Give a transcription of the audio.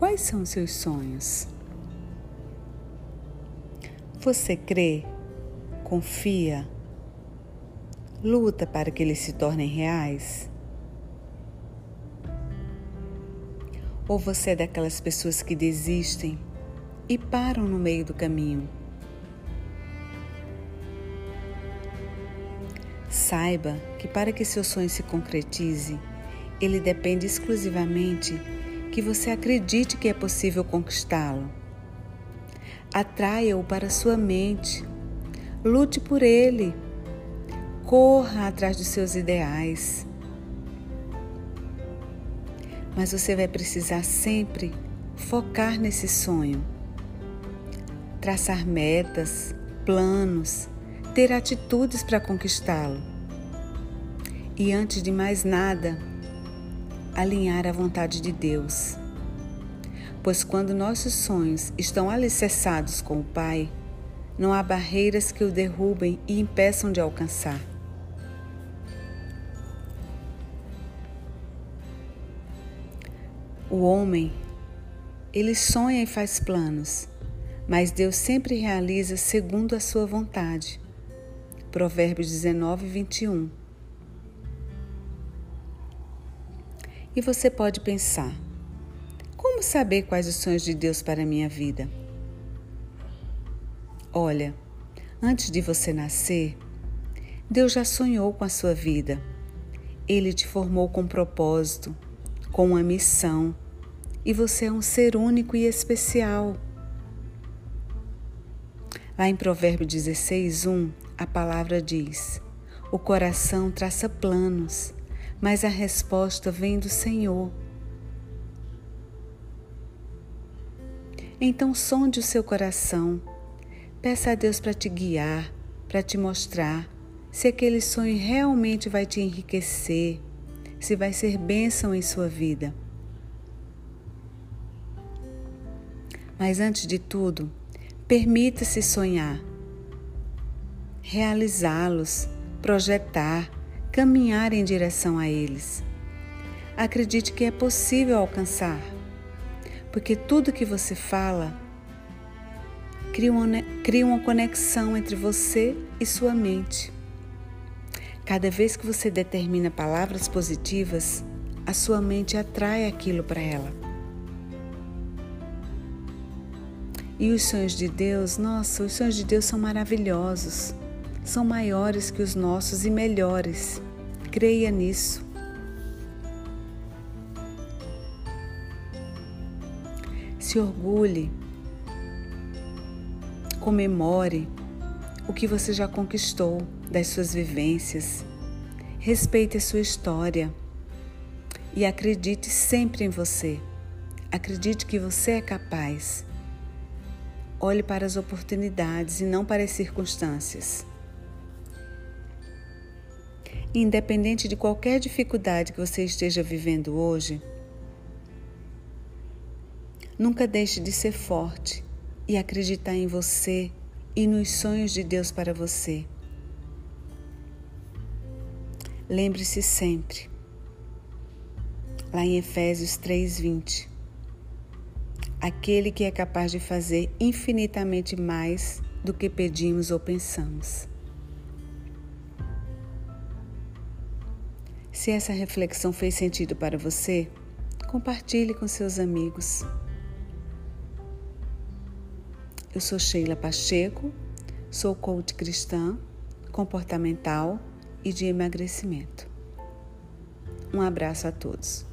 Quais são seus sonhos? Você crê, confia, luta para que eles se tornem reais? Ou você é daquelas pessoas que desistem e param no meio do caminho? Saiba que para que seu sonho se concretize, ele depende exclusivamente que você acredite que é possível conquistá-lo. Atraia-o para sua mente. Lute por ele. Corra atrás dos seus ideais. Mas você vai precisar sempre focar nesse sonho. Traçar metas, planos, ter atitudes para conquistá-lo. E antes de mais nada, alinhar a vontade de Deus. Pois quando nossos sonhos estão alicerçados com o Pai, não há barreiras que o derrubem e impeçam de alcançar. O homem, ele sonha e faz planos, mas Deus sempre realiza segundo a sua vontade. Provérbios 19, 21. E você pode pensar: como saber quais os sonhos de Deus para a minha vida? Olha, antes de você nascer, Deus já sonhou com a sua vida. Ele te formou com propósito, com uma missão, e você é um ser único e especial. Lá em Provérbio 16, 1, a palavra diz: O coração traça planos, mas a resposta vem do Senhor. Então sonde o seu coração, peça a Deus para te guiar, para te mostrar se aquele sonho realmente vai te enriquecer, se vai ser bênção em sua vida. Mas antes de tudo, permita-se sonhar realizá-los, projetar, caminhar em direção a eles. Acredite que é possível alcançar, porque tudo que você fala cria uma, cria uma conexão entre você e sua mente. Cada vez que você determina palavras positivas, a sua mente atrai aquilo para ela. E os sonhos de Deus, nossa, os sonhos de Deus são maravilhosos são maiores que os nossos e melhores. Creia nisso. Se orgulhe, comemore o que você já conquistou das suas vivências, respeite a sua história e acredite sempre em você. Acredite que você é capaz. Olhe para as oportunidades e não para as circunstâncias. Independente de qualquer dificuldade que você esteja vivendo hoje, nunca deixe de ser forte e acreditar em você e nos sonhos de Deus para você. Lembre-se sempre, lá em Efésios 3:20, aquele que é capaz de fazer infinitamente mais do que pedimos ou pensamos. Se essa reflexão fez sentido para você, compartilhe com seus amigos. Eu sou Sheila Pacheco, sou coach cristã, comportamental e de emagrecimento. Um abraço a todos.